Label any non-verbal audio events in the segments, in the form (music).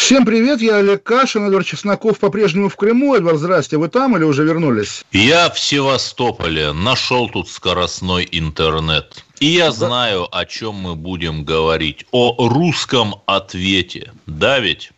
Всем привет, я Олег Кашин, Эдвард Чесноков по-прежнему в Крыму. Эдвард, здрасте, вы там или уже вернулись? Я в Севастополе, нашел тут скоростной интернет. И я знаю, о чем мы будем говорить. О русском ответе. Да ведь?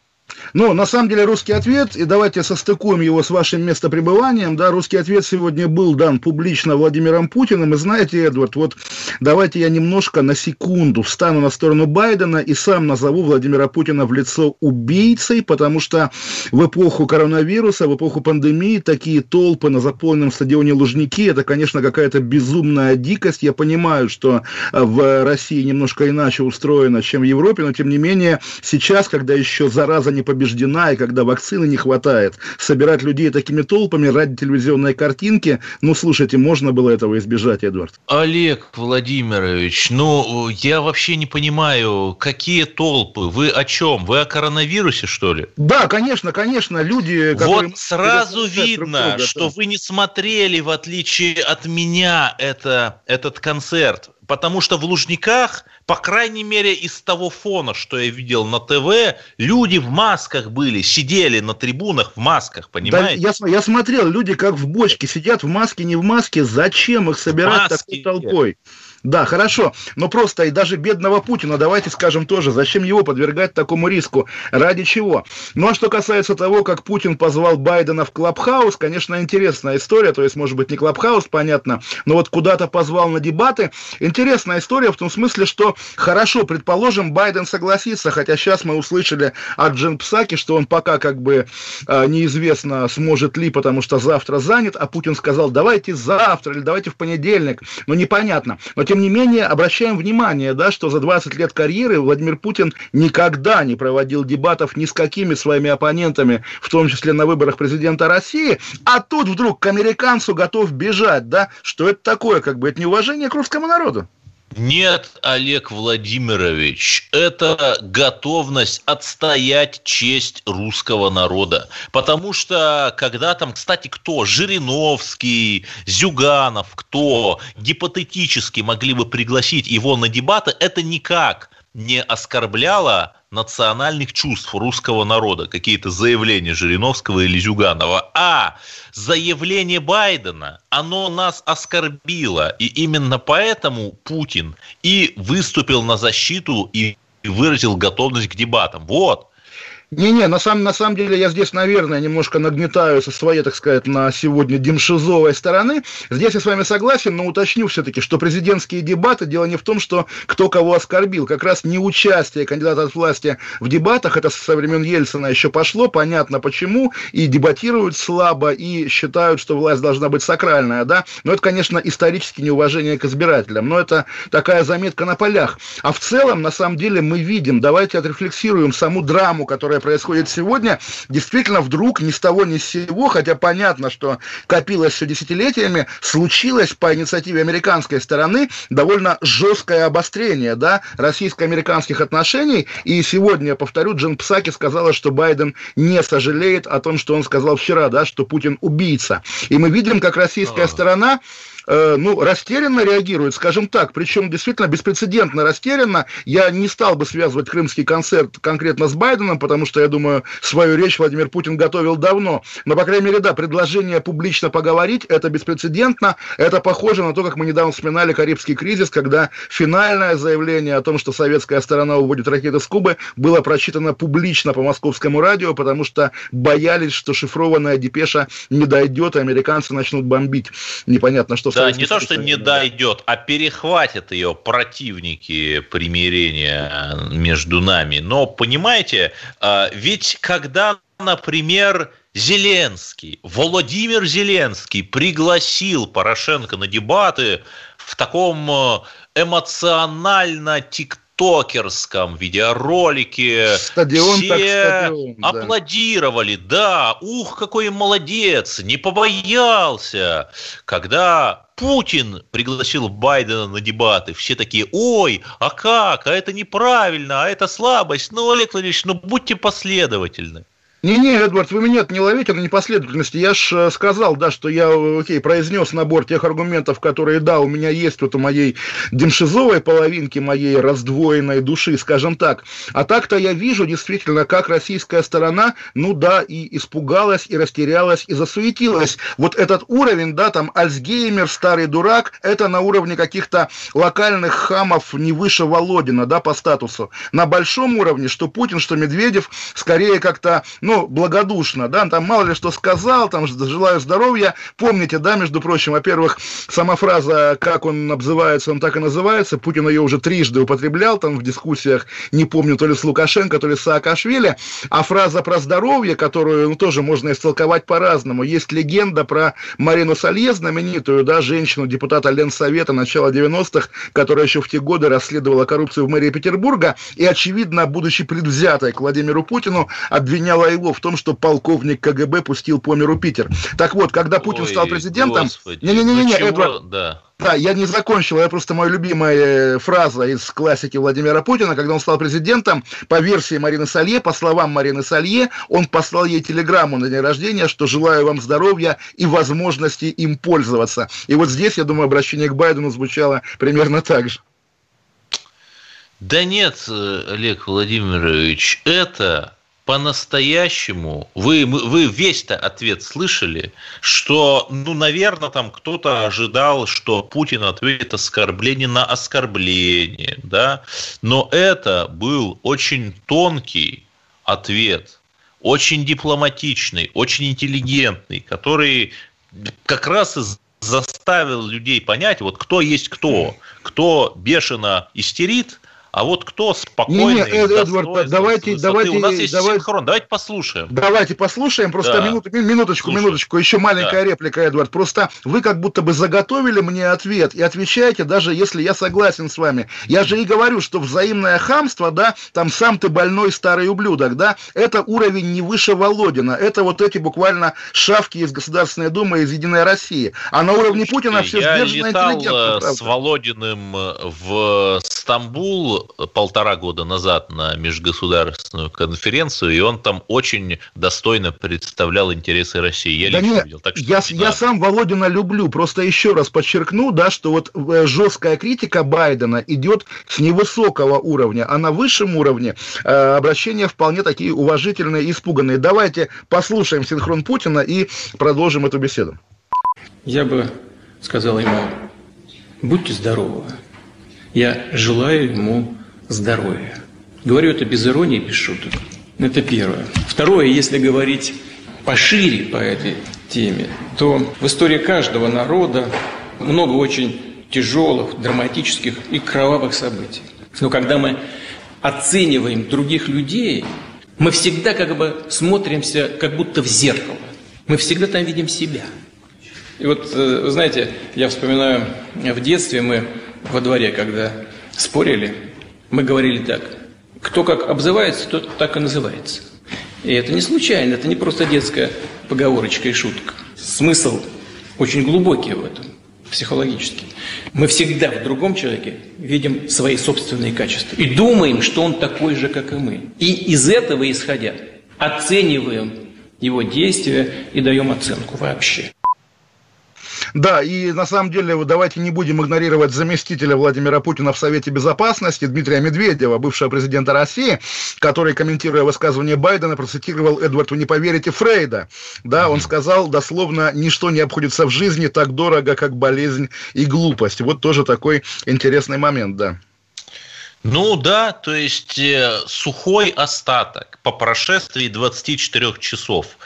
Ну, на самом деле, русский ответ, и давайте состыкуем его с вашим местопребыванием, да, русский ответ сегодня был дан публично Владимиром Путиным, и знаете, Эдвард, вот давайте я немножко на секунду встану на сторону Байдена и сам назову Владимира Путина в лицо убийцей, потому что в эпоху коронавируса, в эпоху пандемии такие толпы на заполненном стадионе Лужники, это, конечно, какая-то безумная дикость, я понимаю, что в России немножко иначе устроено, чем в Европе, но, тем не менее, сейчас, когда еще зараза не побеждена, и когда вакцины не хватает, собирать людей такими толпами ради телевизионной картинки, ну, слушайте, можно было этого избежать, Эдвард? Олег Владимирович, ну, я вообще не понимаю, какие толпы? Вы о чем? Вы о коронавирусе, что ли? Да, конечно, конечно, люди... Вот сразу видно, друга, что да. вы не смотрели, в отличие от меня, это, этот концерт потому что в Лужниках, по крайней мере, из того фона, что я видел на ТВ, люди в масках были, сидели на трибунах в масках, понимаете? Да, я, я смотрел, люди как в бочке сидят в маске, не в маске, зачем их собирать такой толпой? Да, хорошо, но просто и даже бедного Путина, давайте скажем тоже, зачем его подвергать такому риску? Ради чего? Ну, а что касается того, как Путин позвал Байдена в Clubhouse, конечно, интересная история, то есть, может быть, не Clubhouse, понятно, но вот куда-то позвал на дебаты. Интересная история в том смысле, что хорошо, предположим, Байден согласится, хотя сейчас мы услышали от Джен Псаки, что он пока как бы э, неизвестно, сможет ли, потому что завтра занят, а Путин сказал, давайте завтра или давайте в понедельник, ну, непонятно. Но тем не менее, обращаем внимание, да, что за 20 лет карьеры Владимир Путин никогда не проводил дебатов ни с какими своими оппонентами, в том числе на выборах президента России, а тут вдруг к американцу готов бежать, да, что это такое, как бы, это неуважение к русскому народу. Нет, Олег Владимирович, это готовность отстоять честь русского народа. Потому что, когда там, кстати, кто? Жириновский, Зюганов, кто гипотетически могли бы пригласить его на дебаты, это никак не оскорбляло национальных чувств русского народа, какие-то заявления Жириновского или Зюганова, а заявление Байдена, оно нас оскорбило, и именно поэтому Путин и выступил на защиту и выразил готовность к дебатам. Вот, не-не, на самом, на самом деле я здесь, наверное, немножко нагнетаю со своей, так сказать, на сегодня демшизовой стороны. Здесь я с вами согласен, но уточню все-таки, что президентские дебаты, дело не в том, что кто кого оскорбил. Как раз не участие кандидата от власти в дебатах, это со времен Ельцина еще пошло, понятно почему, и дебатируют слабо, и считают, что власть должна быть сакральная, да. Но это, конечно, исторически неуважение к избирателям, но это такая заметка на полях. А в целом, на самом деле, мы видим, давайте отрефлексируем саму драму, которая происходит сегодня, действительно вдруг ни с того ни с сего, хотя понятно, что копилось все десятилетиями, случилось по инициативе американской стороны довольно жесткое обострение да, российско-американских отношений. И сегодня, я повторю, Джин Псаки сказала, что Байден не сожалеет о том, что он сказал вчера, да, что Путин убийца. И мы видим, как российская сторона Э, ну, растерянно реагирует, скажем так, причем действительно беспрецедентно растерянно. Я не стал бы связывать крымский концерт конкретно с Байденом, потому что, я думаю, свою речь Владимир Путин готовил давно. Но, по крайней мере, да, предложение публично поговорить, это беспрецедентно. Это похоже на то, как мы недавно вспоминали Карибский кризис, когда финальное заявление о том, что советская сторона уводит ракеты с Кубы, было прочитано публично по московскому радио, потому что боялись, что шифрованная депеша не дойдет, и американцы начнут бомбить. Непонятно, что да, не то, что не дойдет, а перехватят ее противники примирения между нами. Но, понимаете, а, ведь когда, например, Зеленский, Владимир Зеленский пригласил Порошенко на дебаты в таком э, эмоционально тик токерском видеоролике. Стадион Все так стадион, да. аплодировали, да, ух, какой молодец, не побоялся. Когда Путин пригласил Байдена на дебаты, все такие, ой, а как, а это неправильно, а это слабость. Ну, Олег Владимирович, ну будьте последовательны. Не-не, Эдвард, вы меня не ловите на непоследовательности. Я же сказал, да, что я, окей, произнес набор тех аргументов, которые, да, у меня есть вот у моей демшизовой половинки, моей раздвоенной души, скажем так. А так-то я вижу действительно, как российская сторона, ну да, и испугалась, и растерялась, и засуетилась. Вот этот уровень, да, там, Альцгеймер, старый дурак, это на уровне каких-то локальных хамов не выше Володина, да, по статусу. На большом уровне, что Путин, что Медведев, скорее как-то, ну, ну, благодушно, да, там мало ли что сказал, там желаю здоровья. Помните, да, между прочим, во-первых, сама фраза, как он обзывается, он так и называется, Путин ее уже трижды употреблял там в дискуссиях, не помню, то ли с Лукашенко, то ли с Саакашвили, а фраза про здоровье, которую ну, тоже можно истолковать по-разному. Есть легенда про Марину Салье, знаменитую, да, женщину, депутата Ленсовета начала 90-х, которая еще в те годы расследовала коррупцию в мэрии Петербурга и, очевидно, будучи предвзятой к Владимиру Путину, обвиняла его его в том, что полковник КГБ пустил по миру Питер. Так вот, когда Путин Ой, стал президентом... Не-не-не, ну Эдвард, да. Да, я не закончил, это просто моя любимая фраза из классики Владимира Путина, когда он стал президентом, по версии Марины Салье, по словам Марины Салье, он послал ей телеграмму на день рождения, что желаю вам здоровья и возможности им пользоваться. И вот здесь, я думаю, обращение к Байдену звучало примерно так же. Да нет, Олег Владимирович, это по-настоящему, вы, вы весь-то ответ слышали, что, ну, наверное, там кто-то ожидал, что Путин ответит оскорбление на оскорбление, да, но это был очень тонкий ответ, очень дипломатичный, очень интеллигентный, который как раз и заставил людей понять, вот кто есть кто, кто бешено истерит, а вот кто спокойный, не, не, Эдвард, давайте, давайте, у нас есть давайте, синхрон, давайте послушаем. Давайте послушаем, просто да. минуту, минуточку, Слушаю. минуточку, еще маленькая да. реплика, Эдвард. Просто вы как будто бы заготовили мне ответ и отвечаете, даже если я согласен с вами. Я же и говорю, что взаимное хамство, да, там сам ты больной старый ублюдок, да, это уровень не выше Володина, это вот эти буквально шавки из Государственной Думы, из Единой России. А на уровне Путина все сдержанно интеллигентно. Я с Володиным в Стамбул полтора года назад на межгосударственную конференцию, и он там очень достойно представлял интересы России. Я да лично нет, видел. Так что, я, да. я сам Володина люблю. Просто еще раз подчеркну, да, что вот э, жесткая критика Байдена идет с невысокого уровня, а на высшем уровне э, обращения вполне такие уважительные и испуганные. Давайте послушаем синхрон Путина и продолжим эту беседу. Я бы сказал ему, будьте здоровы. Я желаю ему здоровья. Говорю это без иронии, без шуток. Это первое. Второе, если говорить пошире по этой теме, то в истории каждого народа много очень тяжелых, драматических и кровавых событий. Но когда мы оцениваем других людей, мы всегда как бы смотримся как будто в зеркало. Мы всегда там видим себя. И вот, э, знаете, я вспоминаю, в детстве мы во дворе, когда спорили, мы говорили так. Кто как обзывается, тот так и называется. И это не случайно, это не просто детская поговорочка и шутка. Смысл очень глубокий в этом, психологический. Мы всегда в другом человеке видим свои собственные качества и думаем, что он такой же, как и мы. И из этого исходя оцениваем его действия и даем оценку вообще. Да, и на самом деле давайте не будем игнорировать заместителя Владимира Путина в Совете Безопасности Дмитрия Медведева, бывшего президента России, который, комментируя высказывание Байдена, процитировал Эдвард, вы не поверите, Фрейда. Да, он сказал дословно, ничто не обходится в жизни так дорого, как болезнь и глупость. Вот тоже такой интересный момент, да. Ну да, то есть э, сухой остаток по прошествии 24 часов.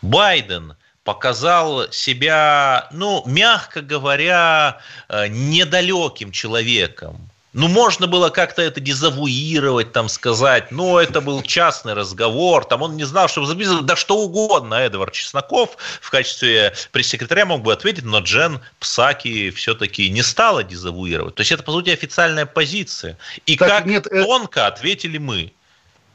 Байден показал себя, ну, мягко говоря, э, недалеким человеком Ну, можно было как-то это дезавуировать, там сказать, ну, это был частный разговор, там он не знал, что записывать, да что угодно. Эдвард Чесноков в качестве пресс-секретаря мог бы ответить, но Джен Псаки все-таки не стала дезавуировать. То есть это, по сути, официальная позиция. И так, как нет, э, тонко ответили мы.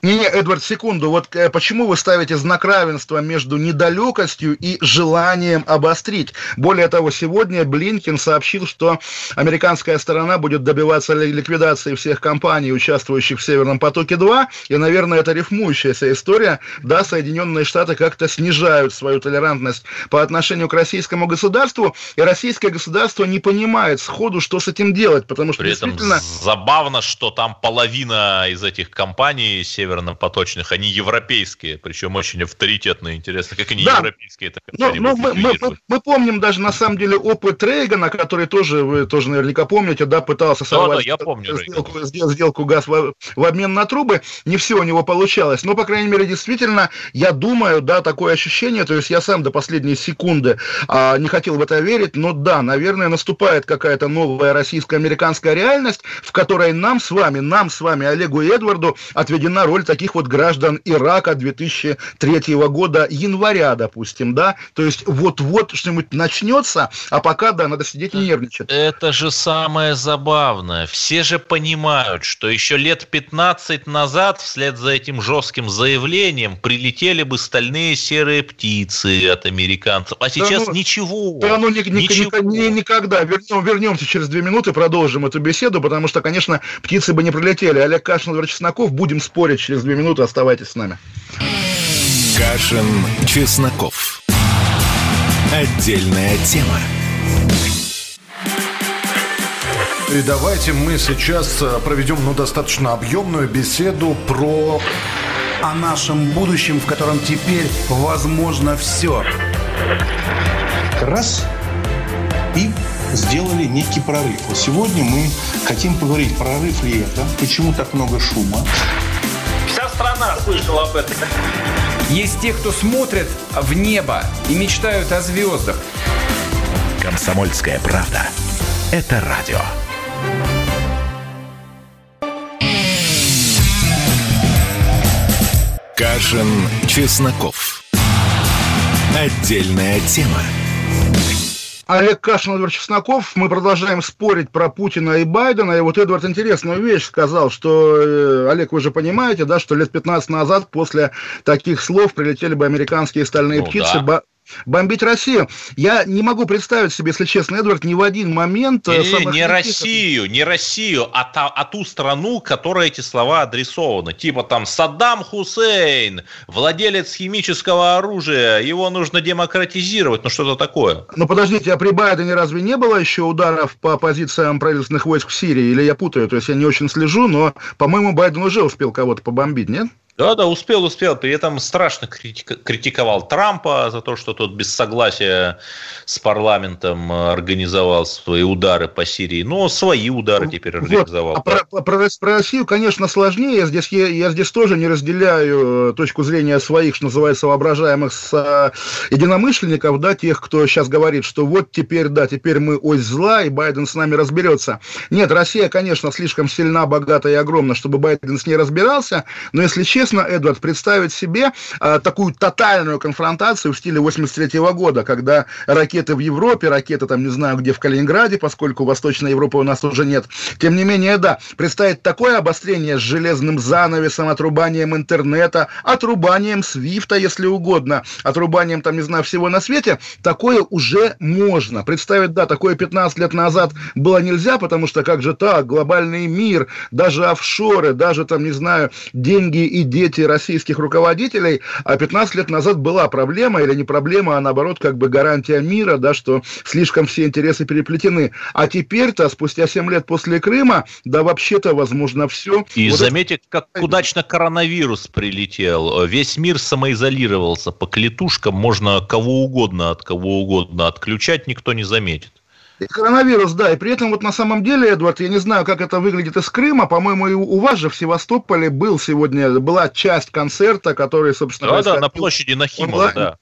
Не-не, Эдвард, секунду. Вот э, почему вы ставите знак равенства между недалекостью и желанием обострить? Более того, сегодня Блинкин сообщил, что американская сторона будет добиваться ликвидации всех компаний, участвующих в Северном потоке-2, и, наверное, это рифмующаяся история. Да, Соединенные Штаты как-то снижают свою толерантность по отношению к российскому государству, и российское государство не понимает сходу, что с этим делать, потому что При этом действительно... забавно, что там половина из этих компаний северно-поточных, они европейские, причем очень авторитетные, интересно, как они да. европейские, так но, но мы, мы, мы, мы помним даже на самом деле опыт Рейгана, который тоже, вы тоже наверняка помните, да, пытался сорвать да, да, я помню, сделку, сделку, сделку газ в, в обмен на трубы, не все у него получалось, но, по крайней мере, действительно, я думаю, да, такое ощущение, то есть я сам до последней секунды а, не хотел в это верить, но да, наверное, наступает какая-то новая российско-американская реальность, в которой нам с вами, нам с вами, Олегу и Эдварду, отведена роль роль таких вот граждан Ирака 2003 года, января, допустим, да, то есть вот-вот что-нибудь начнется, а пока, да, надо сидеть и нервничать. Это же самое забавное. Все же понимают, что еще лет 15 назад вслед за этим жестким заявлением прилетели бы стальные серые птицы от американцев, а сейчас да, ну, ничего. Да, ну ни, ни, ничего. Ни, ни, никогда. Вернем, вернемся через две минуты, продолжим эту беседу, потому что, конечно, птицы бы не прилетели. Олег Кашин, Чесноков, будем спорить через две минуты. Оставайтесь с нами. Кашин, Чесноков. Отдельная тема. И давайте мы сейчас э, проведем ну, достаточно объемную беседу про... О нашем будущем, в котором теперь возможно все. Раз и сделали некий прорыв. Вот сегодня мы хотим поговорить, прорыв ли это, почему так много шума, страна слышала об этом. Есть те, кто смотрят в небо и мечтают о звездах. Комсомольская правда. Это радио. Кашин, Чесноков. Отдельная тема. Олег Кашин, Эдвард Чесноков. Мы продолжаем спорить про Путина и Байдена. И вот Эдвард интересную вещь сказал, что, э, Олег, вы же понимаете, да, что лет 15 назад после таких слов прилетели бы американские стальные ну, птицы, да бомбить Россию. Я не могу представить себе, если честно, Эдвард, ни в один момент... Э, не, не, не Россию, не Россию, а, та, а ту страну, которой эти слова адресованы. Типа там Саддам Хусейн, владелец химического оружия, его нужно демократизировать, ну что-то такое. Ну подождите, а при Байдене разве не было еще ударов по позициям правительственных войск в Сирии? Или я путаю? То есть я не очень слежу, но, по-моему, Байден уже успел кого-то побомбить, нет? Да, да, успел, успел. При этом страшно критиковал Трампа за то, что тот без согласия с парламентом э, организовал свои удары по Сирии. Но свои удары теперь организовал. Вот. А про, про, про Россию, конечно, сложнее. Здесь я, я здесь тоже не разделяю э, точку зрения своих, что называется, воображаемых с, а, единомышленников, да, тех, кто сейчас говорит, что вот теперь, да, теперь мы ось зла, и Байден с нами разберется. Нет, Россия, конечно, слишком сильна, богата и огромна, чтобы Байден с ней разбирался, но если честно, интересно, Эдвард, представить себе а, такую тотальную конфронтацию в стиле 83 -го года, когда ракеты в Европе, ракеты там, не знаю, где в Калининграде, поскольку Восточной Европы у нас уже нет. Тем не менее, да, представить такое обострение с железным занавесом, отрубанием интернета, отрубанием свифта, если угодно, отрубанием, там, не знаю, всего на свете, такое уже можно. Представить, да, такое 15 лет назад было нельзя, потому что как же так, глобальный мир, даже офшоры, даже там, не знаю, деньги и дети российских руководителей, а 15 лет назад была проблема, или не проблема, а наоборот, как бы гарантия мира, да, что слишком все интересы переплетены. А теперь-то, спустя 7 лет после Крыма, да вообще-то возможно все. И вот заметьте, это... как удачно коронавирус прилетел. Весь мир самоизолировался. По клетушкам можно кого угодно от кого угодно отключать, никто не заметит. Коронавирус, да, и при этом вот на самом деле, Эдвард, я не знаю, как это выглядит из Крыма, по-моему, и у вас же в Севастополе был сегодня, была часть концерта, который, собственно... Да, да, на площади Нахимова, да.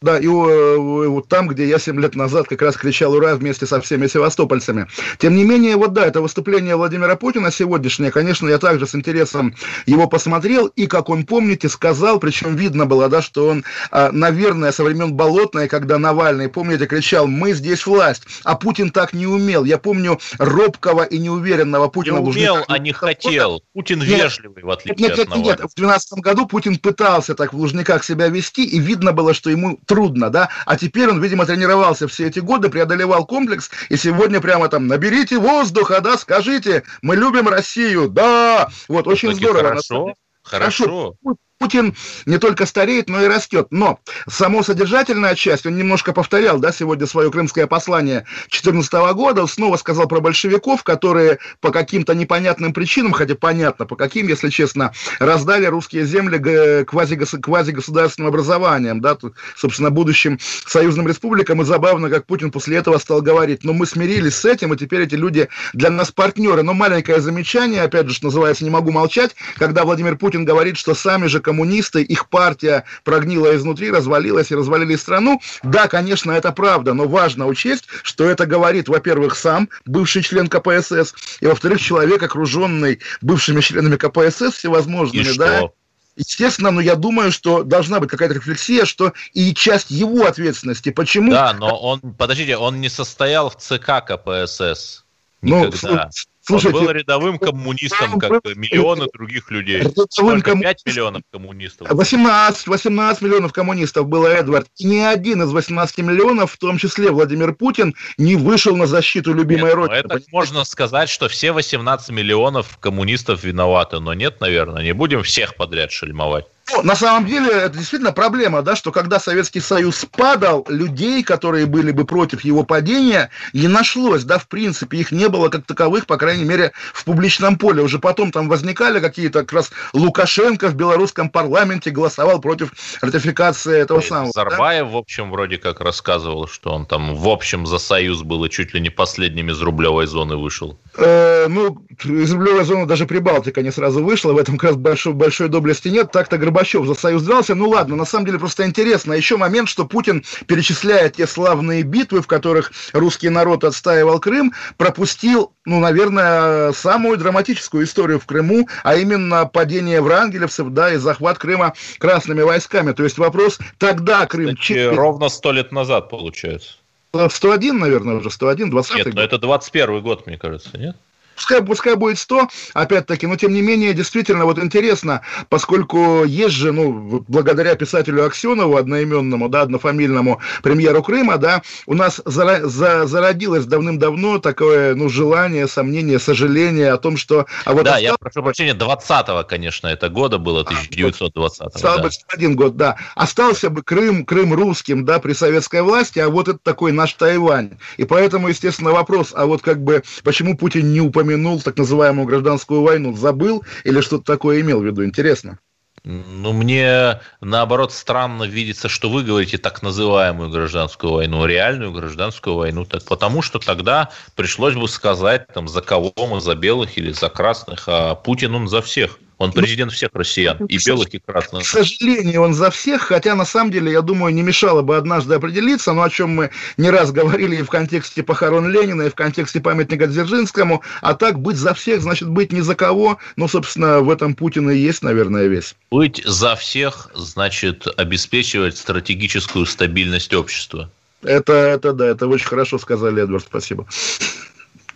Да, и э, вот там, где я 7 лет назад как раз кричал «Ура!» вместе со всеми севастопольцами. Тем не менее, вот да, это выступление Владимира Путина сегодняшнее, конечно, я также с интересом его посмотрел, и, как он, помните, сказал, причем видно было, да, что он, а, наверное, со времен Болотной, когда Навальный, помните, кричал «Мы здесь власть!», а Путин так не умел. Я помню робкого и неуверенного Путина. Не умел, а не хотел. Путин вежливый, в отличие нет, от нет, нет, в 2012 году Путин пытался так в Лужниках себя вести, и видно было, что ему трудно, да, а теперь он, видимо, тренировался все эти годы, преодолевал комплекс, и сегодня прямо там, наберите воздуха, да, скажите, мы любим Россию, да, вот, очень здорово. Хорошо, хорошо. Путин не только стареет, но и растет. Но само содержательная часть, он немножко повторял, да, сегодня свое крымское послание 2014 года, снова сказал про большевиков, которые по каким-то непонятным причинам, хотя понятно по каким, если честно, раздали русские земли квазигосударственным образованием, да, собственно, будущим союзным республикам. И забавно, как Путин после этого стал говорить, ну, мы смирились с этим, и теперь эти люди для нас партнеры. Но маленькое замечание, опять же, что называется, не могу молчать, когда Владимир Путин говорит, что сами же коммунисты, их партия прогнила изнутри, развалилась и развалили страну. Да, конечно, это правда, но важно учесть, что это говорит, во-первых, сам бывший член КПСС, и, во-вторых, человек, окруженный бывшими членами КПСС всевозможными, И да, что? Естественно, но я думаю, что должна быть какая-то рефлексия, что и часть его ответственности. Почему? Да, но он, подождите, он не состоял в ЦК КПСС. Ну, Никогда. Слушайте, он был рядовым коммунистом, как и миллионы других людей. Рядовым комму- 5 миллионов коммунистов. 18, 18 миллионов коммунистов было, Эдвард. И ни один из 18 миллионов, в том числе Владимир Путин, не вышел на защиту любимой Нет, ну родины. это можно сказать, что все 18 миллионов коммунистов виноваты, но нет, наверное, не будем всех подряд шельмовать. Ну, на самом деле, это действительно проблема, да, что когда Советский Союз падал, людей, которые были бы против его падения, не нашлось, да, в принципе, их не было как таковых, по крайней мере, в публичном поле. Уже потом там возникали какие-то как раз Лукашенко в белорусском парламенте голосовал против ратификации этого самого. да. Зарбаев, в общем, вроде как рассказывал, что он там в общем за Союз был и чуть ли не последним из рублевой зоны вышел. Э, ну, из рублевой зоны даже Прибалтика не сразу вышла, в этом как раз большой, большой доблести нет. Так-то Горбачев за Союз дрался. Ну ладно, на самом деле просто интересно. Еще момент, что Путин, перечисляя те славные битвы, в которых русский народ отстаивал Крым, пропустил, ну, наверное, самую драматическую историю в Крыму, а именно падение врангелевцев, да, и захват Крыма красными войсками. То есть вопрос, тогда Крым... Кстати, ровно сто лет назад, получается. 101, наверное, уже 101, 20 Нет, но это 21 год, мне кажется, нет? Пускай, пускай будет 100, опять-таки, но тем не менее, действительно, вот интересно, поскольку есть же, ну, благодаря писателю Аксенову, одноименному, да, однофамильному премьеру Крыма, да, у нас зара- за- зародилось давным-давно такое, ну, желание, сомнение, сожаление о том, что... А вот да, осталось- я прошу прощения, 20-го, конечно, это года было, 1920 Стал бы один год, да. Остался бы Крым, Крым русским, да, при советской власти, а вот это такой наш Тайвань. И поэтому, естественно, вопрос, а вот как бы, почему Путин не упомянул так называемую гражданскую войну? Забыл или что-то такое имел в виду? Интересно. Ну, мне, наоборот, странно видится, что вы говорите так называемую гражданскую войну, реальную гражданскую войну, так, потому что тогда пришлось бы сказать, там, за кого мы, за белых или за красных, а Путин, он за всех. Он президент всех россиян, и белых, и красных. К сожалению, он за всех, хотя на самом деле, я думаю, не мешало бы однажды определиться, но о чем мы не раз говорили и в контексте похорон Ленина, и в контексте памятника Дзержинскому, а так быть за всех, значит быть ни за кого, ну, собственно, в этом Путин и есть, наверное, весь. Быть за всех значит обеспечивать стратегическую стабильность общества. Это, это да, это очень хорошо сказали, Эдвард, спасибо.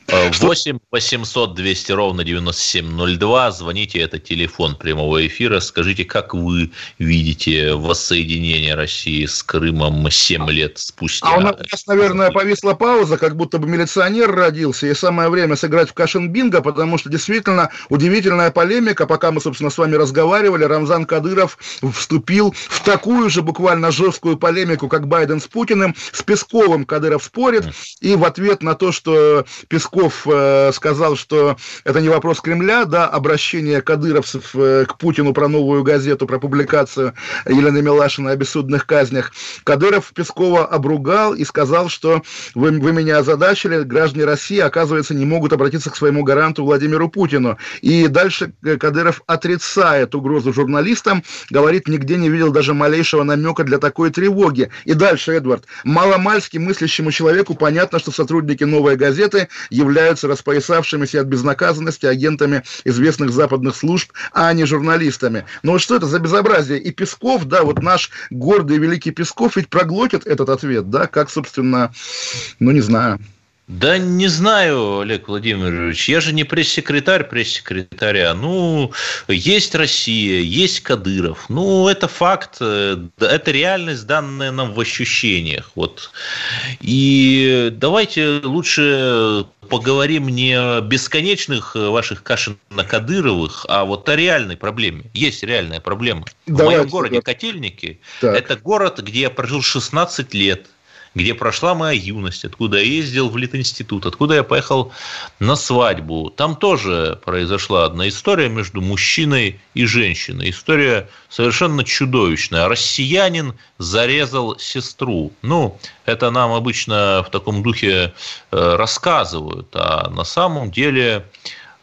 8 800 200 ровно 9702. Звоните, это телефон прямого эфира. Скажите, как вы видите воссоединение России с Крымом 7 лет спустя? А у нас, наверное, повисла пауза, как будто бы милиционер родился, и самое время сыграть в кашин-бинго, потому что действительно удивительная полемика, пока мы, собственно, с вами разговаривали, Рамзан Кадыров вступил в такую же буквально жесткую полемику, как Байден с Путиным, с Песковым Кадыров спорит, и в ответ на то, что Песков Песков э, сказал, что это не вопрос Кремля, да, обращение кадыровцев э, к Путину про новую газету, про публикацию Елены Милашиной о бессудных казнях. Кадыров Пескова обругал и сказал, что вы, вы меня озадачили, граждане России, оказывается, не могут обратиться к своему гаранту Владимиру Путину. И дальше Кадыров отрицает угрозу журналистам, говорит, нигде не видел даже малейшего намека для такой тревоги. И дальше, Эдвард, маломальски мыслящему человеку понятно, что сотрудники «Новой газеты» являются распоясавшимися от безнаказанности агентами известных западных служб, а не журналистами. Но вот что это за безобразие? И Песков, да, вот наш гордый великий Песков ведь проглотит этот ответ, да, как, собственно, ну, не знаю. Да не знаю, Олег Владимирович, я же не пресс-секретарь пресс-секретаря. Ну, есть Россия, есть Кадыров. Ну, это факт, э, это реальность, данная нам в ощущениях. Вот. И давайте лучше поговорим не о бесконечных ваших Кашино-Кадыровых, а вот о реальной проблеме. Есть реальная проблема. Давайте, в моем городе да. Котельники это город, где я прожил 16 лет – где прошла моя юность, откуда я ездил в Литинститут, откуда я поехал на свадьбу. Там тоже произошла одна история между мужчиной и женщиной. История совершенно чудовищная. Россиянин зарезал сестру. Ну, это нам обычно в таком духе э, рассказывают, а на самом деле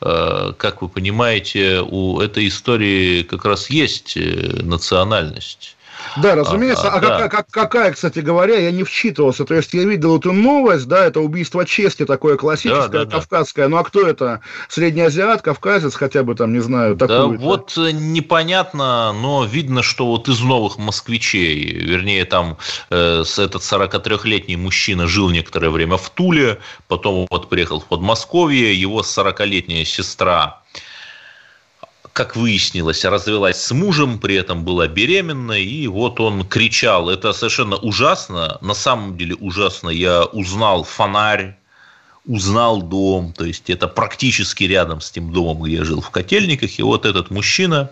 э, как вы понимаете, у этой истории как раз есть э, национальность. Да, разумеется. А, а, да. Какая, какая, кстати говоря, я не вчитывался. То есть я видел эту новость, да, это убийство чести такое классическое, да, да, кавказское. Да. Ну а кто это? Средний азиат, кавказец, хотя бы там, не знаю, такой. Да, вот э, непонятно, но видно, что вот из новых москвичей, вернее, там э, этот 43-летний мужчина жил некоторое время в Туле, потом вот приехал в Подмосковье, его 40-летняя сестра как выяснилось, развелась с мужем, при этом была беременна, и вот он кричал. Это совершенно ужасно. На самом деле ужасно. Я узнал фонарь, узнал дом, то есть это практически рядом с тем домом, где я жил в Котельниках, и вот этот мужчина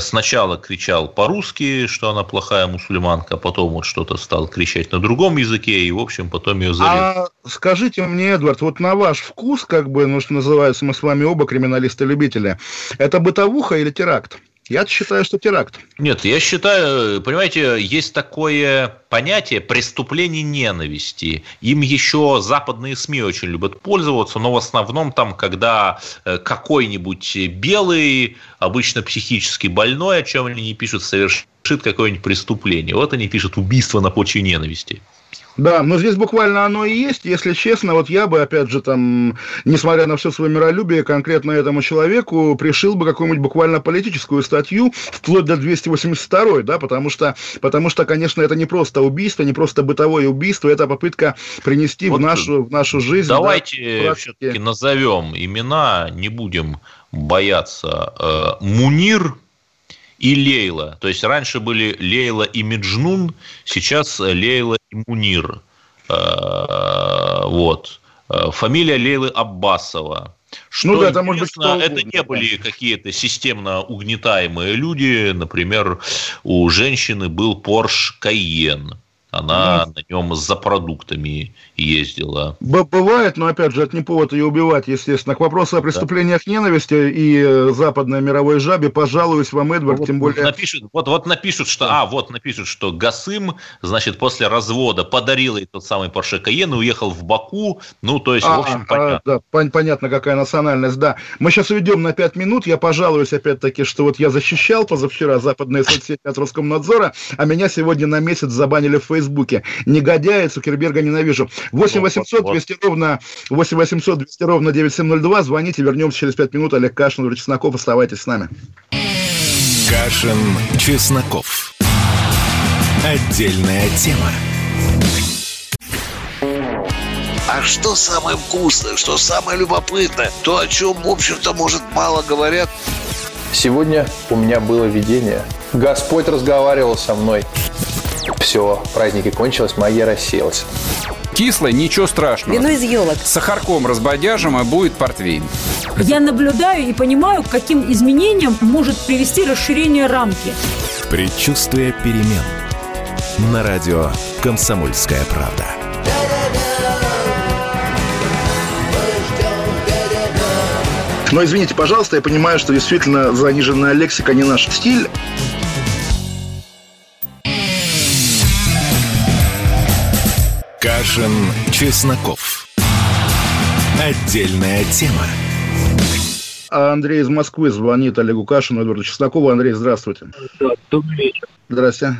сначала кричал по-русски, что она плохая мусульманка, а потом вот что-то стал кричать на другом языке, и, в общем, потом ее зарезал. А скажите мне, Эдвард, вот на ваш вкус, как бы, ну, что называется, мы с вами оба криминалисты-любители, это бытовуха или теракт? Я считаю, что теракт. Нет, я считаю, понимаете, есть такое понятие преступление ненависти. Им еще западные СМИ очень любят пользоваться, но в основном там, когда э, какой-нибудь белый, обычно психически больной, о чем они не пишут, совершит какое-нибудь преступление. Вот они пишут убийство на почве ненависти. Да, но здесь буквально оно и есть. Если честно, вот я бы, опять же, там, несмотря на все свое миролюбие, конкретно этому человеку пришил бы какую-нибудь буквально политическую статью, вплоть до 282, да, потому что, потому что, конечно, это не просто убийство, не просто бытовое убийство, это попытка принести вот в, нашу, в нашу жизнь. Давайте да, все-таки назовем имена, не будем бояться. Э, Мунир и Лейла. То есть раньше были Лейла и Меджнун, сейчас Лейла и Мунир. Э, вот. Э, фамилия Лейлы Аббасова. Что ну да, это может быть кто это не были какие-то системно угнетаемые люди. Например, у женщины был Porsche Cayenne. Она ну, на нем за продуктами ездила. Бывает, но опять же, это не повод ее убивать, естественно. К вопросу о преступлениях да. ненависти и э, западной мировой жабе, пожалуюсь вам, Эдвард, вот, тем более... Напишут, вот, вот напишут, что... А, вот напишут, что Гасым, значит, после развода подарил ей тот самый Porsche Cayenne и уехал в Баку. Ну, то есть, а, в общем, а, понятно. Да, понятно, какая национальность, да. Мы сейчас уйдем на пять минут. Я пожалуюсь, опять-таки, что вот я защищал позавчера западные соцсети от Роскомнадзора, а меня сегодня на месяц забанили в Фейсбуке. Негодяя, Цукерберга ненавижу. 8 800 200 ровно 8 800 200 ровно 9702. Звоните, вернемся через 5 минут. Олег Кашин, Юрий Чесноков. Оставайтесь с нами. Кашин, Чесноков. Отдельная тема. А что самое вкусное, что самое любопытное, то, о чем, в общем-то, может, мало говорят. Сегодня у меня было видение. Господь разговаривал со мной. Все, праздники кончились, магия рассеялась. Кислое, ничего страшного. Вино из елок. С сахарком разбодяжим, и будет портвейн. Я наблюдаю и понимаю, к каким изменениям может привести расширение рамки. Предчувствие перемен. На радио «Комсомольская правда». Но извините, пожалуйста, я понимаю, что действительно заниженная лексика не наш стиль. Кашин, Чесноков. Отдельная тема. Андрей из Москвы звонит Олегу Кашину, Эдварду Чеснокову. Андрей, здравствуйте. Да, добрый вечер. Здрасте.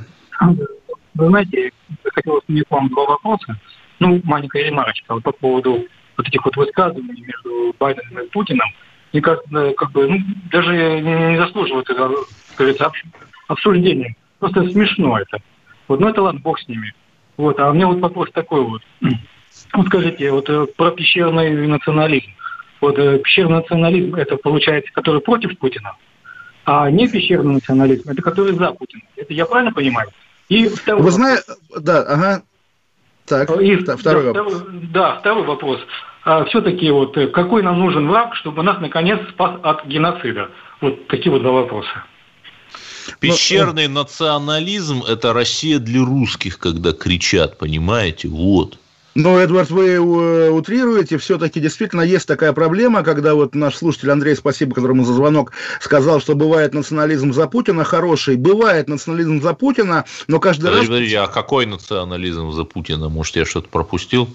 Вы знаете, я хотел сменить вам два вопроса. Ну, маленькая ремарочка вот по поводу вот этих вот высказываний между Байденом и Путиным. Мне кажется, как бы, ну, даже не заслуживает это, как говорится, обсуждения. Просто смешно это. Вот, ну это ладно, бог с ними. Вот, а у меня вот вопрос такой вот. (clears throat) Вот скажите, вот э, про пещерный национализм. Вот э, пещерный национализм, это получается, который против Путина, а не пещерный национализм, это который за Путина. Это я правильно понимаю? И второй Вы знаете, да, ага. Так, и, второй да, вопрос. Да, второй вопрос. А, все-таки вот э, какой нам нужен враг, чтобы нас наконец спас от геноцида? Вот такие вот два вопроса. Пещерный Но, национализм – это Россия для русских, когда кричат, понимаете? Вот. Но, Эдвард, вы э, утрируете, все-таки действительно есть такая проблема, когда вот наш слушатель Андрей, спасибо, которому за звонок, сказал, что бывает национализм за Путина хороший, бывает национализм за Путина, но каждый подожди, раз... Подожди, а какой национализм за Путина? Может, я что-то пропустил?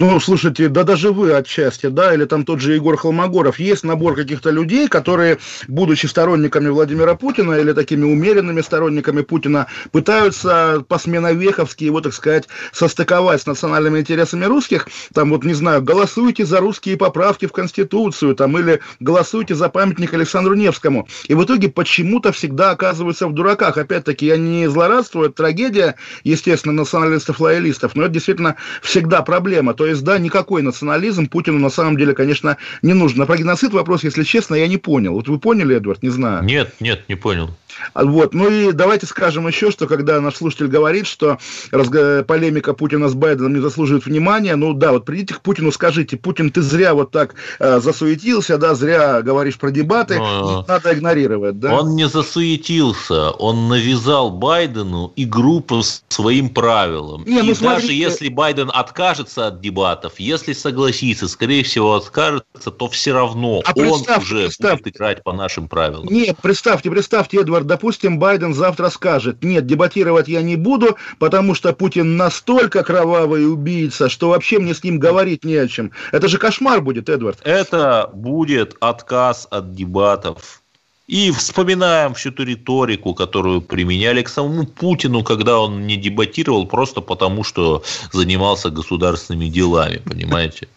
Ну, слушайте, да даже вы отчасти, да, или там тот же Егор Холмогоров, есть набор каких-то людей, которые, будучи сторонниками Владимира Путина или такими умеренными сторонниками Путина, пытаются по-сменовеховски его, так сказать, состыковать с национальными интересами русских, там вот, не знаю, голосуйте за русские поправки в Конституцию, там, или голосуйте за памятник Александру Невскому. И в итоге почему-то всегда оказываются в дураках. Опять-таки, я не злорадствую, это трагедия, естественно, националистов-лоялистов, но это действительно всегда проблема. То есть, да, никакой национализм Путину на самом деле, конечно, не нужен. А про геноцид вопрос, если честно, я не понял. Вот вы поняли, Эдвард? Не знаю. Нет, нет, не понял. А вот. Ну и давайте скажем еще, что когда наш слушатель говорит, что разго... полемика Путина с Байденом не заслуживает внимания, ну да, вот придите к Путину, скажите, Путин, ты зря вот так э, засуетился, да, зря говоришь про дебаты, Но... надо игнорировать, да? Он не засуетился, он навязал Байдену игру по своим правилам. Не, ну, и смотрите... даже если Байден откажется от дебатов, если согласится, скорее всего, откажется, то все равно а он уже представь... будет играть по нашим правилам. Нет, представьте, представьте, Эдвард, допустим, Байден завтра скажет, нет, дебатировать я не буду, потому что Путин настолько кровавый убийца, что вообще мне с ним говорить не о чем. Это же кошмар будет, Эдвард. Это будет отказ от дебатов. И вспоминаем всю ту риторику, которую применяли к самому Путину, когда он не дебатировал просто потому, что занимался государственными делами, понимаете?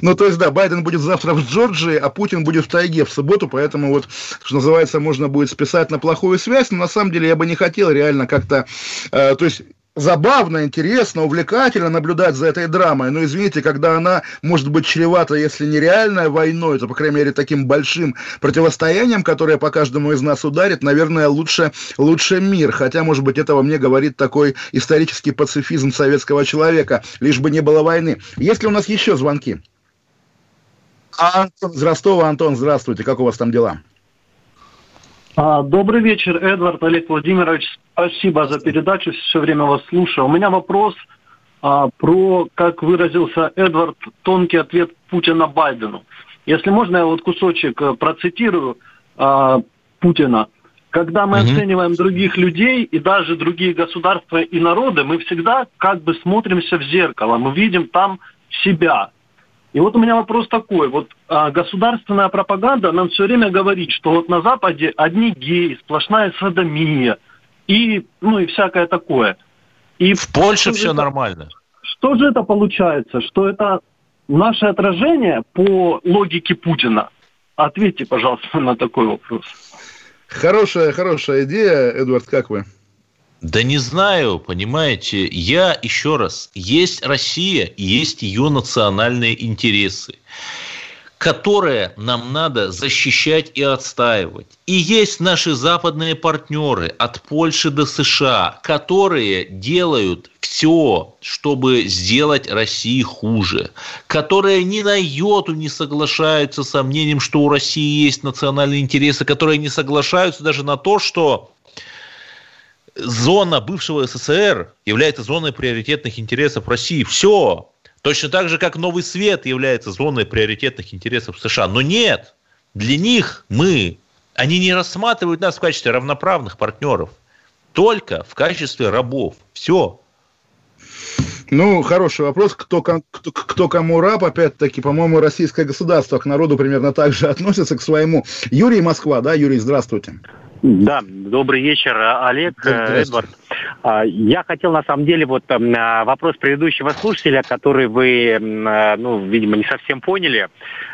Ну, то есть, да, Байден будет завтра в Джорджии, а Путин будет в тайге в субботу, поэтому вот, что называется, можно будет списать на плохую связь, но на самом деле я бы не хотел реально как-то, э, то есть, забавно, интересно, увлекательно наблюдать за этой драмой. Но извините, когда она может быть чревата, если не реальной войной, то, по крайней мере, таким большим противостоянием, которое по каждому из нас ударит, наверное, лучше, лучше мир. Хотя, может быть, этого мне говорит такой исторический пацифизм советского человека, лишь бы не было войны. Есть ли у нас еще звонки? Антон из Ростова. Антон, здравствуйте. Как у вас там дела? А, добрый вечер, Эдвард Олег Владимирович. Спасибо за передачу, все время вас слушаю. У меня вопрос а, про, как выразился Эдвард, тонкий ответ Путина Байдену. Если можно, я вот кусочек э, процитирую а, Путина. Когда мы угу. оцениваем других людей и даже другие государства и народы, мы всегда как бы смотримся в зеркало, мы видим там себя. И вот у меня вопрос такой. Вот а, государственная пропаганда нам все время говорит, что вот на Западе одни геи, сплошная садомия и, ну, и всякое такое. И в Польше все это, нормально. Что же это получается? Что это наше отражение по логике Путина? Ответьте, пожалуйста, (laughs) на такой вопрос. Хорошая, хорошая идея, Эдвард, как вы? Да не знаю, понимаете, я еще раз, есть Россия, есть ее национальные интересы, которые нам надо защищать и отстаивать. И есть наши западные партнеры от Польши до США, которые делают все, чтобы сделать России хуже, которые ни на йоту не соглашаются с сомнением, что у России есть национальные интересы, которые не соглашаются даже на то, что зона бывшего СССР является зоной приоритетных интересов России. Все. Точно так же, как Новый Свет является зоной приоритетных интересов США. Но нет. Для них мы, они не рассматривают нас в качестве равноправных партнеров, только в качестве рабов. Все. Ну, хороший вопрос. Кто, кто, кто кому раб, опять-таки, по-моему, российское государство к народу примерно так же относится к своему. Юрий Москва, да, Юрий, здравствуйте. Да, добрый вечер, Олег, Эдвард. А, я хотел, на самом деле, вот а, вопрос предыдущего слушателя, который вы, а, ну, видимо, не совсем поняли,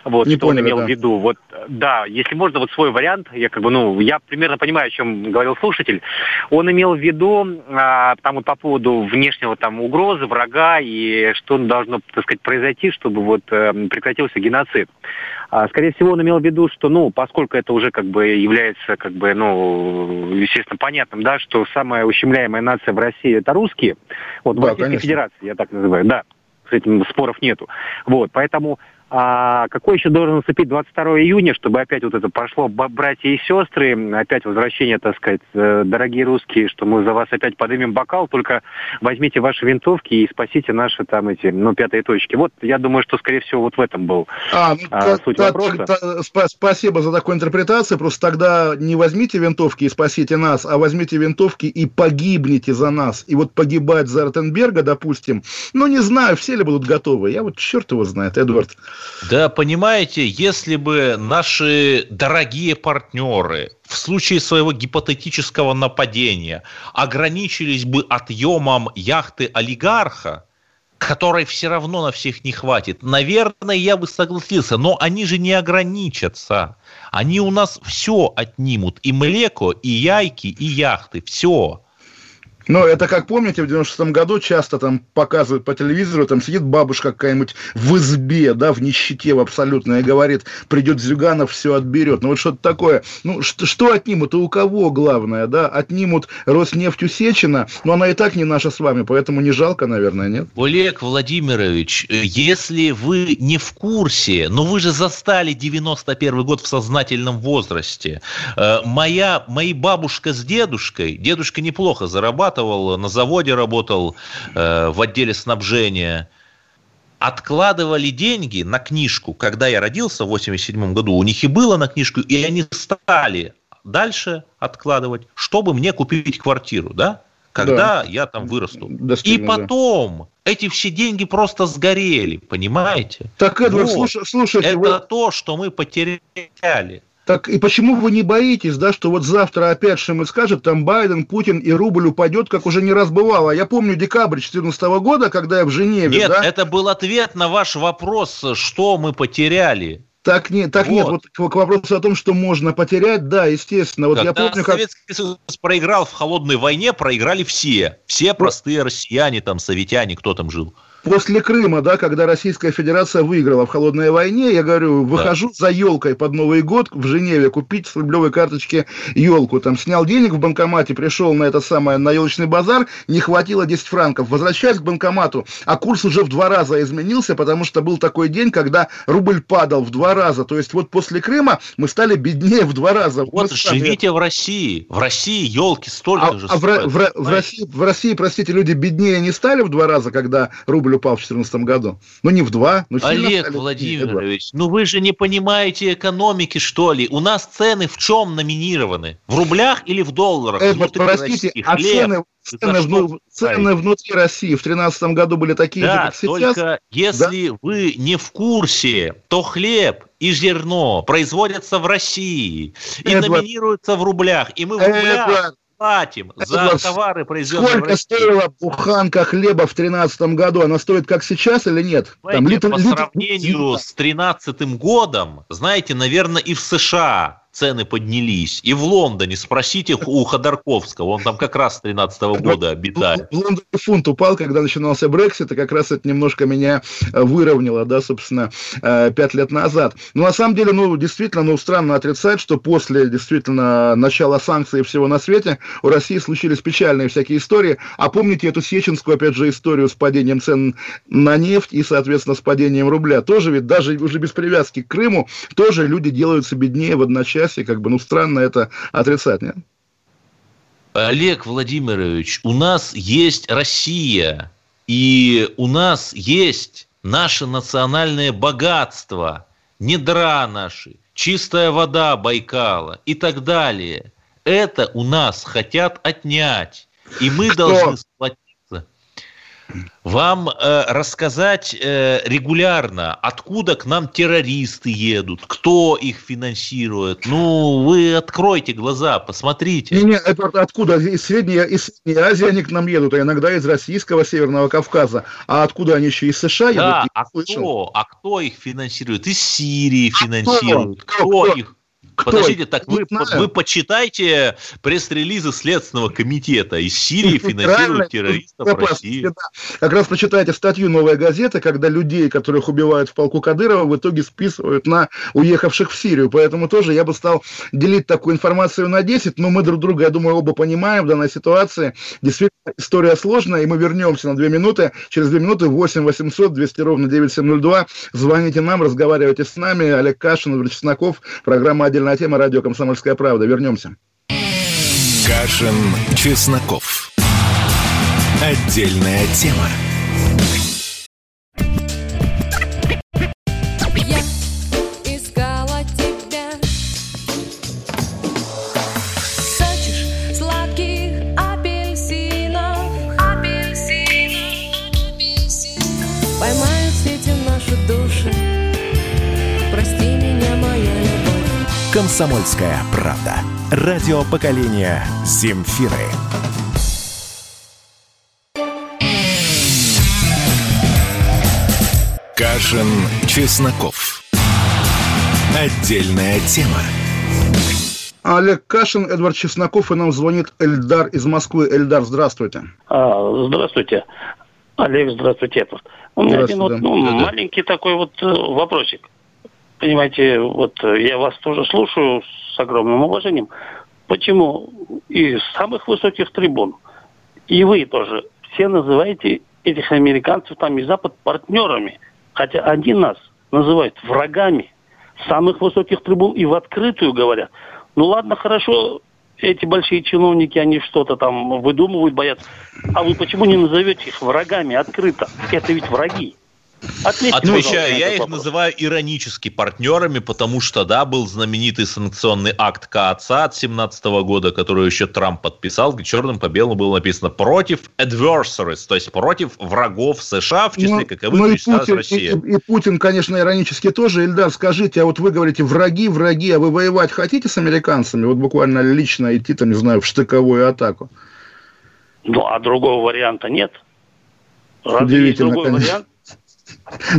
вот, не что поняли, он имел да. в виду. Вот, да, если можно, вот свой вариант, я как бы, ну, я примерно понимаю, о чем говорил слушатель. Он имел в виду, там, вот по поводу внешнего там угрозы, врага, и что должно, так сказать, произойти, чтобы вот прекратился геноцид. Скорее всего, он имел в виду, что, ну, поскольку это уже как бы является, как бы, ну, естественно, понятным, да, что самая ущемляемая нация в России это русские. Вот, Да, в Российской конечно. Федерации, я так называю, да. С этим споров нету. Вот, поэтому а какой еще должен наступить 22 июня, чтобы опять вот это пошло братья и сестры, опять возвращение, так сказать, э, дорогие русские, что мы за вас опять поднимем бокал, только возьмите ваши винтовки и спасите наши там эти, ну, пятые точки. Вот, я думаю, что, скорее всего, вот в этом был А, ну, а, та- суть та- вопроса. та- спа- спасибо за такую интерпретацию. Просто тогда не возьмите винтовки и спасите нас, а возьмите винтовки и погибните за нас. И вот погибать за Ротенберга, допустим, ну, не знаю, все ли будут готовы. Я вот черт его знает, Эдвард. Да, понимаете, если бы наши дорогие партнеры в случае своего гипотетического нападения ограничились бы отъемом яхты олигарха, которой все равно на всех не хватит, наверное, я бы согласился, но они же не ограничатся. Они у нас все отнимут, и млеко, и яйки, и яхты, все. Но это, как помните, в 96 году часто там показывают по телевизору, там сидит бабушка какая-нибудь в избе, да, в нищете в абсолютно, и говорит, придет Зюганов, все отберет. Ну вот что-то такое. Ну что, что отнимут? И у кого главное, да? Отнимут Роснефть у Сечина, но она и так не наша с вами, поэтому не жалко, наверное, нет? Олег Владимирович, если вы не в курсе, но вы же застали 91 год в сознательном возрасте. Э, Моя, мои бабушка с дедушкой, дедушка неплохо зарабатывал, на заводе работал, э, в отделе снабжения, откладывали деньги на книжку, когда я родился в 87 году, у них и было на книжку, и они стали дальше откладывать, чтобы мне купить квартиру, да? Когда Да. я там вырасту. И Достигну, да. потом эти все деньги просто сгорели, понимаете? Так, Эдвард, Вот. слушай- слушайте, Это вы- то, что мы потеряли. Так и почему вы не боитесь, да, что вот завтра опять Шимы скажет, там Байден, Путин и рубль упадет, как уже не раз бывало. Я помню декабрь 2014 года, когда я в Женеве, Нет, да, это был ответ на ваш вопрос, что мы потеряли. так, не, так нет, вот к, к вопросу о том, что можно потерять, да, естественно. Вот я Когда помню, как... Советский Союз проиграл в холодной войне, проиграли все. Все простые россияне, там, советяне, кто там жил. После Крыма, да, когда Российская Федерация выиграла в холодной войне, я говорю, выхожу за елкой под Новый год в Женеве купить с рублевой карточки елку. Там снял денег в банкомате, пришел на это самое, на елочный базар, не хватило 10 франков. Возвращаюсь к банкомату, а курс уже в два раза изменился, потому что был такой день, когда рубль падал в два раза. То есть вот после Крыма мы стали беднее в два раза. Вот Мы стали- живите в России. В России елки столько а, же а в, в в? России, в России, простите, люди беднее не стали в два раза, когда рубль упал в 2014 году? Ну, не в два, но сильно Олег стали. Владимирович, ну вы же не понимаете экономики, что ли? У нас цены в чем номинированы? В рублях или в долларах? Внутри простите, России а хлеб. цены, цены, вну- цены внутри России в 2013 году были такие же, Да, как сейчас? только если вы не в курсе, то хлеб и зерно производятся в России и Эдвард. номинируются в рублях, и мы в рублях Эдвард. Платим за товары, произведенные в Сколько России. стоила буханка хлеба в 2013 году? Она стоит как сейчас или нет? Знаете, по литр- сравнению с 2013 годом, знаете, наверное, и в США цены поднялись. И в Лондоне, спросите у Ходорковского, он там как раз с 2013 года обитает. В Лондоне фунт упал, когда начинался Брексит, и как раз это немножко меня э, выровняло, да, собственно, э, пять лет назад. Но на самом деле, ну, действительно, ну, странно отрицать, что после, действительно, начала санкций и всего на свете у России случились печальные всякие истории. А помните эту сеченскую, опять же, историю с падением цен на нефть и, соответственно, с падением рубля? Тоже ведь даже уже без привязки к Крыму, тоже люди делаются беднее в одночасье, как бы, ну, странно это отрицать, нет? Олег Владимирович, у нас есть Россия, и у нас есть наше национальное богатство, недра наши, чистая вода Байкала и так далее. Это у нас хотят отнять. И мы Кто? должны сплотиться вам э, рассказать э, регулярно, откуда к нам террористы едут, кто их финансирует. Ну, вы откройте глаза, посмотрите. Не, не, это откуда? Из Средней, из Средней Азии они к нам едут, а иногда из российского Северного Кавказа. А откуда они еще из США едут? Да, а кто? А кто их финансирует? Из Сирии финансируют. Кто, кто, кто их кто? Подождите, так вы, вы почитайте пресс-релизы Следственного комитета. Из Сирии финансируют террористов в России. Да. Как раз почитайте статью «Новая газета», когда людей, которых убивают в полку Кадырова, в итоге списывают на уехавших в Сирию. Поэтому тоже я бы стал делить такую информацию на 10, но мы друг друга, я думаю, оба понимаем в данной ситуации. Действительно, история сложная, и мы вернемся на 2 минуты. Через 2 минуты 8 800 200 ровно 9702. Звоните нам, разговаривайте с нами. Олег Кашин, Игорь Чесноков, программа «Отдельно Отдельная тема. Радио «Комсомольская правда». Вернемся. Кашин, Чесноков. Отдельная тема. «Комсомольская правда». Радио поколения «Земфиры». Кашин, Чесноков. Отдельная тема. Олег Кашин, Эдвард Чесноков, и нам звонит Эльдар из Москвы. Эльдар, здравствуйте. А, здравствуйте. Олег, здравствуйте, Эдвард. У меня один вот, ну, да, маленький такой вот э, вопросик понимаете, вот э, я вас тоже слушаю с огромным уважением. Почему из самых высоких трибун, и вы тоже, все называете этих американцев там и Запад партнерами, хотя они нас называют врагами самых высоких трибун и в открытую говорят. Ну ладно, хорошо, эти большие чиновники, они что-то там выдумывают, боятся. А вы почему не назовете их врагами открыто? Это ведь враги. Ответьте, Отвечаю, я их вопрос. называю иронически партнерами, потому что, да, был знаменитый санкционный акт КАЦА от 17 года, который еще Трамп подписал, где черным по белому было написано против adversaries, то есть против врагов США, в числе ну, каковых ну, и Путин, Россия. И, и Путин, конечно, иронически тоже. Ильдар, скажите, а вот вы говорите враги, враги, а вы воевать хотите с американцами? Вот буквально лично идти, там, не знаю, в штыковую атаку. Ну, а другого варианта нет. Разве есть другой конечно. вариант?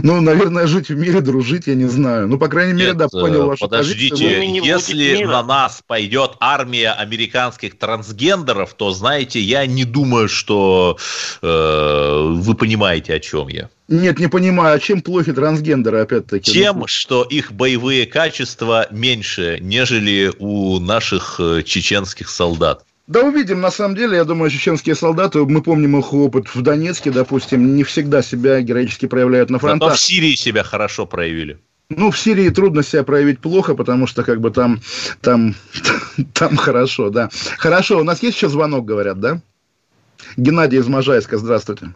Ну, наверное, жить в мире, дружить, я не знаю. Ну, по крайней мере, Нет, да, понял вашу Подождите, позицию. если на нас пойдет армия американских трансгендеров, то, знаете, я не думаю, что э, вы понимаете, о чем я. Нет, не понимаю, а чем плохи трансгендеры, опять-таки? Тем, ну, что их боевые качества меньше, нежели у наших э, чеченских солдат. Да увидим, на самом деле, я думаю, чеченские солдаты, мы помним их опыт в Донецке, допустим, не всегда себя героически проявляют на фронтах. Зато в Сирии себя хорошо проявили. Ну, в Сирии трудно себя проявить плохо, потому что как бы там, там, (laughs) там хорошо, да. Хорошо, у нас есть еще звонок, говорят, да? Геннадий из Можайска, здравствуйте.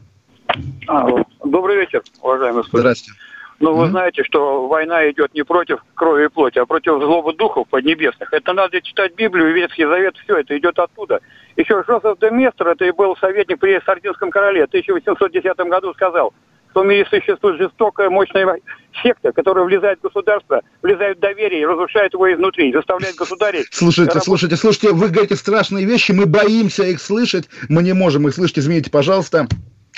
А, добрый вечер, уважаемый господин. Здравствуйте. Но вы знаете, что война идет не против крови и плоти, а против злобы духов поднебесных. Это надо читать Библию, Ветхий Завет, все это идет оттуда. Еще Жозеф де Местер, это и был советник при Сардинском короле, в 1810 году сказал, что в мире существует жестокая, мощная секта, которая влезает в государство, влезает в доверие разрушает его изнутри, заставляет государей... (laughs) Слушайте, работать. слушайте, слушайте, вы говорите страшные вещи, мы боимся их слышать, мы не можем их слышать, извините, пожалуйста.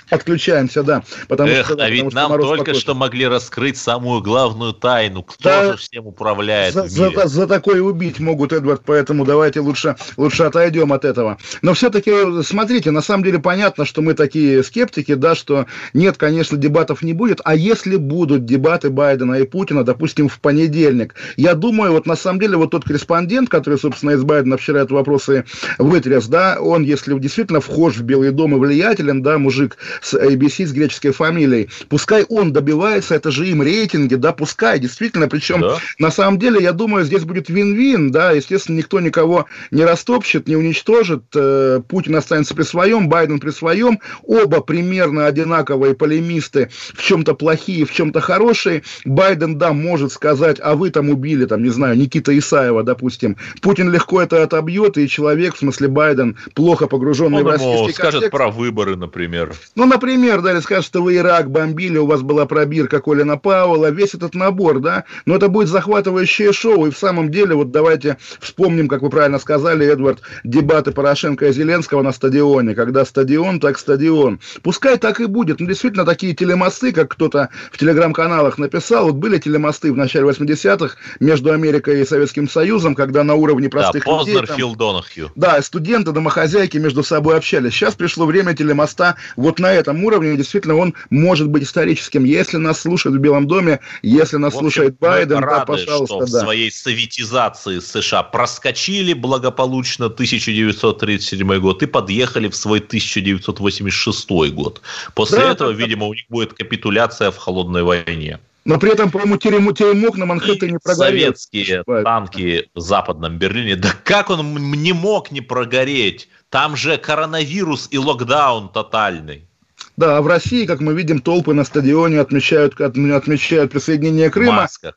Отключаемся, да. Потому Эх, что, а ведь нам только спокойный. что могли раскрыть самую главную тайну. Кто да, же всем управляет за, в мире? За, за такое убить могут, Эдвард, поэтому давайте лучше, лучше отойдем от этого. Но все-таки, смотрите, на самом деле понятно, что мы такие скептики, да, что нет, конечно, дебатов не будет, а если будут дебаты Байдена и Путина, допустим, в понедельник, я думаю, вот на самом деле вот тот корреспондент, который, собственно, из Байдена вчера этот вопросы вытряс, да, он, если действительно вхож в Белый дом и влиятелен, да, мужик, с ABC, с греческой фамилией. Пускай он добивается, это же им рейтинги, да, пускай, действительно, причем да. на самом деле, я думаю, здесь будет вин-вин, да, естественно, никто никого не растопчет, не уничтожит, э, Путин останется при своем, Байден при своем, оба примерно одинаковые полемисты, в чем-то плохие, в чем-то хорошие, Байден, да, может сказать, а вы там убили, там, не знаю, Никита Исаева, допустим, Путин легко это отобьет, и человек, в смысле Байден, плохо погруженный Он в российский скажет контекст. про выборы, например. Ну, например, да, или скажет, что вы Ирак бомбили, у вас была пробирка Колина Пауэлла, весь этот набор, да, но это будет захватывающее шоу, и в самом деле, вот давайте вспомним, как вы правильно сказали, Эдвард, дебаты Порошенко и Зеленского на стадионе, когда стадион, так стадион. Пускай так и будет, но действительно такие телемосты, как кто-то в телеграм-каналах написал, вот были телемосты в начале 80-х между Америкой и Советским Союзом, когда на уровне простых да, Познер, людей... Там, Фил Донахью. Да, студенты, домохозяйки между собой общались. Сейчас пришло время телемоста вот на этом уровне, действительно, он может быть историческим. Если нас слушают в Белом доме, если нас общем, слушает Байден, рады, да, пожалуйста, что да. в своей советизации США проскочили благополучно 1937 год и подъехали в свой 1986 год. После Да, этого, да, видимо, у них будет капитуляция в холодной войне. Но при этом, по-моему, терем- теремок на Манхэттене И прогорел. советские танки в Западном Берлине. Да как он не мог не прогореть? Там же коронавирус и локдаун тотальный. Да, а в России, как мы видим, толпы на стадионе отмечают, от- отмечают присоединение В Крыма. масках.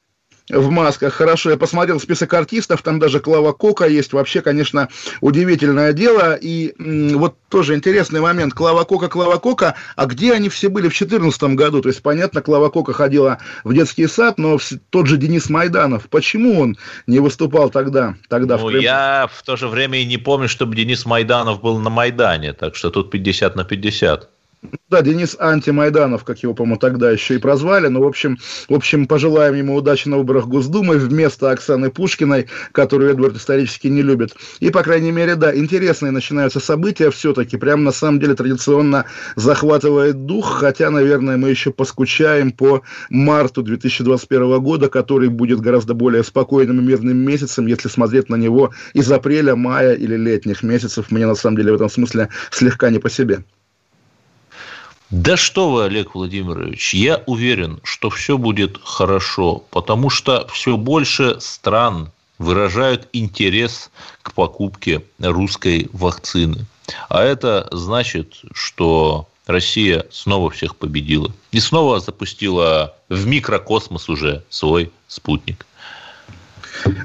В масках, хорошо. Я посмотрел список артистов, там даже Клава Кока есть. Вообще, конечно, удивительное дело. И м, вот тоже интересный момент. Клава Кока, Клава Кока. А где они все были в 2014 году? То есть, понятно, Клава Кока ходила в детский сад, но тот же Денис Майданов. Почему он не выступал тогда? тогда в Ну, Крыму? я в то же время и не помню, чтобы Денис Майданов был на Майдане, так что тут 50 на 50. Да, Денис Антимайданов, как его, по-моему, тогда еще и прозвали. Но, в общем, в общем, пожелаем ему удачи на выборах Госдумы вместо Оксаны Пушкиной, которую Эдвард исторически не любит. И, по крайней мере, да, интересные начинаются события все-таки. Прям, на самом деле, традиционно захватывает дух. Хотя, наверное, мы еще поскучаем по марту 2021 года, который будет гораздо более спокойным и мирным месяцем, если смотреть на него из апреля, мая или летних месяцев. Мне, на самом деле, в этом смысле слегка не по себе. Да что вы, Олег Владимирович, я уверен, что все будет хорошо, потому что все больше стран выражают интерес к покупке русской вакцины. А это значит, что Россия снова всех победила. И снова запустила в микрокосмос уже свой спутник.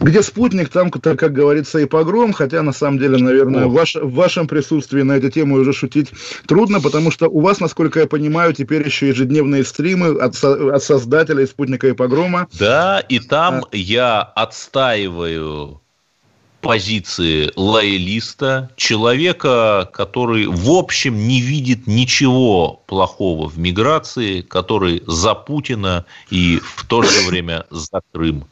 Где спутник, там, как говорится, и погром, хотя, на самом деле, наверное, в, ваш- в вашем присутствии на эту тему уже шутить трудно, потому что у вас, насколько я понимаю, теперь еще ежедневные стримы от, от создателей спутника и погрома. Да, и там я отстаиваю позиции лоялиста, человека, который в общем не видит ничего плохого в миграции, который за Путина и в то же время за Крым.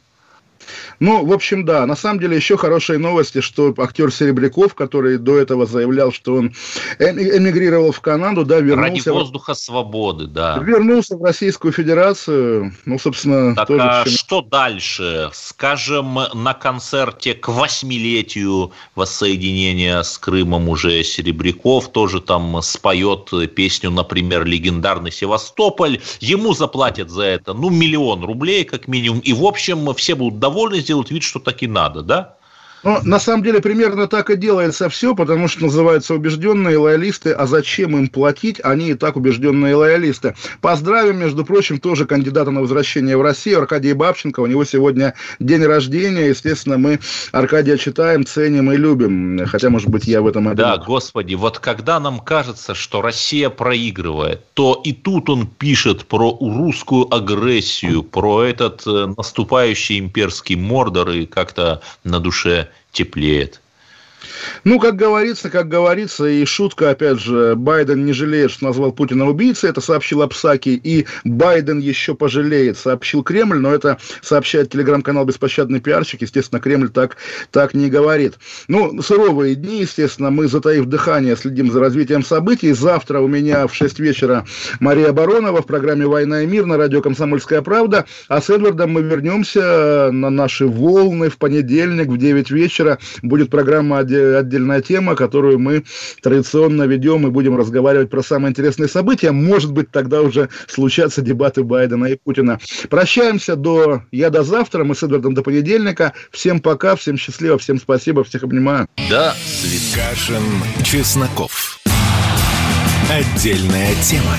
Ну, в общем, да. На самом деле, еще хорошие новости, что актер Серебряков, который до этого заявлял, что он эми- эмигрировал в Канаду, да, Ради вернулся, в, воздуха свободы, да. вернулся в Российскую Федерацию. Ну, собственно, Так тоже а чем- что дальше? Скажем, на концерте к восьмилетию воссоединения с Крымом уже Серебряков тоже там споет песню, например, «Легендарный Севастополь». Ему заплатят за это, ну, миллион рублей как минимум. И, в общем, все будут довольны, сделают вид, что так и надо, да? Ну, на самом деле, примерно так и делается все, потому что называются убежденные лоялисты, а зачем им платить, они и так убежденные лоялисты. Поздравим, между прочим, тоже кандидата на возвращение в Россию, Аркадия Бабченко, у него сегодня день рождения, естественно, мы Аркадия читаем, ценим и любим, хотя, может быть, я в этом один. Да, господи, вот когда нам кажется, что Россия проигрывает, то и тут он пишет про русскую агрессию, про этот э, наступающий имперский мордор, и как-то на душе теплеет. Ну, как говорится, как говорится, и шутка, опять же, Байден не жалеет, что назвал Путина убийцей, это сообщил Апсаки, и Байден еще пожалеет, сообщил Кремль, но это сообщает телеграм-канал «Беспощадный пиарщик», естественно, Кремль так, так не говорит. Ну, суровые дни, естественно, мы, затаив дыхание, следим за развитием событий. Завтра у меня в 6 вечера Мария Баронова в программе «Война и мир» на радио «Комсомольская правда», а с Эдвардом мы вернемся на наши волны в понедельник в 9 вечера. Будет программа «Отдел отдельная тема, которую мы традиционно ведем и будем разговаривать про самые интересные события. Может быть, тогда уже случатся дебаты Байдена и Путина. Прощаемся до я до завтра. Мы с Эдвардом до понедельника. Всем пока, всем счастливо, всем спасибо, всех обнимаю. Да. Кашин, Чесноков. Отдельная тема.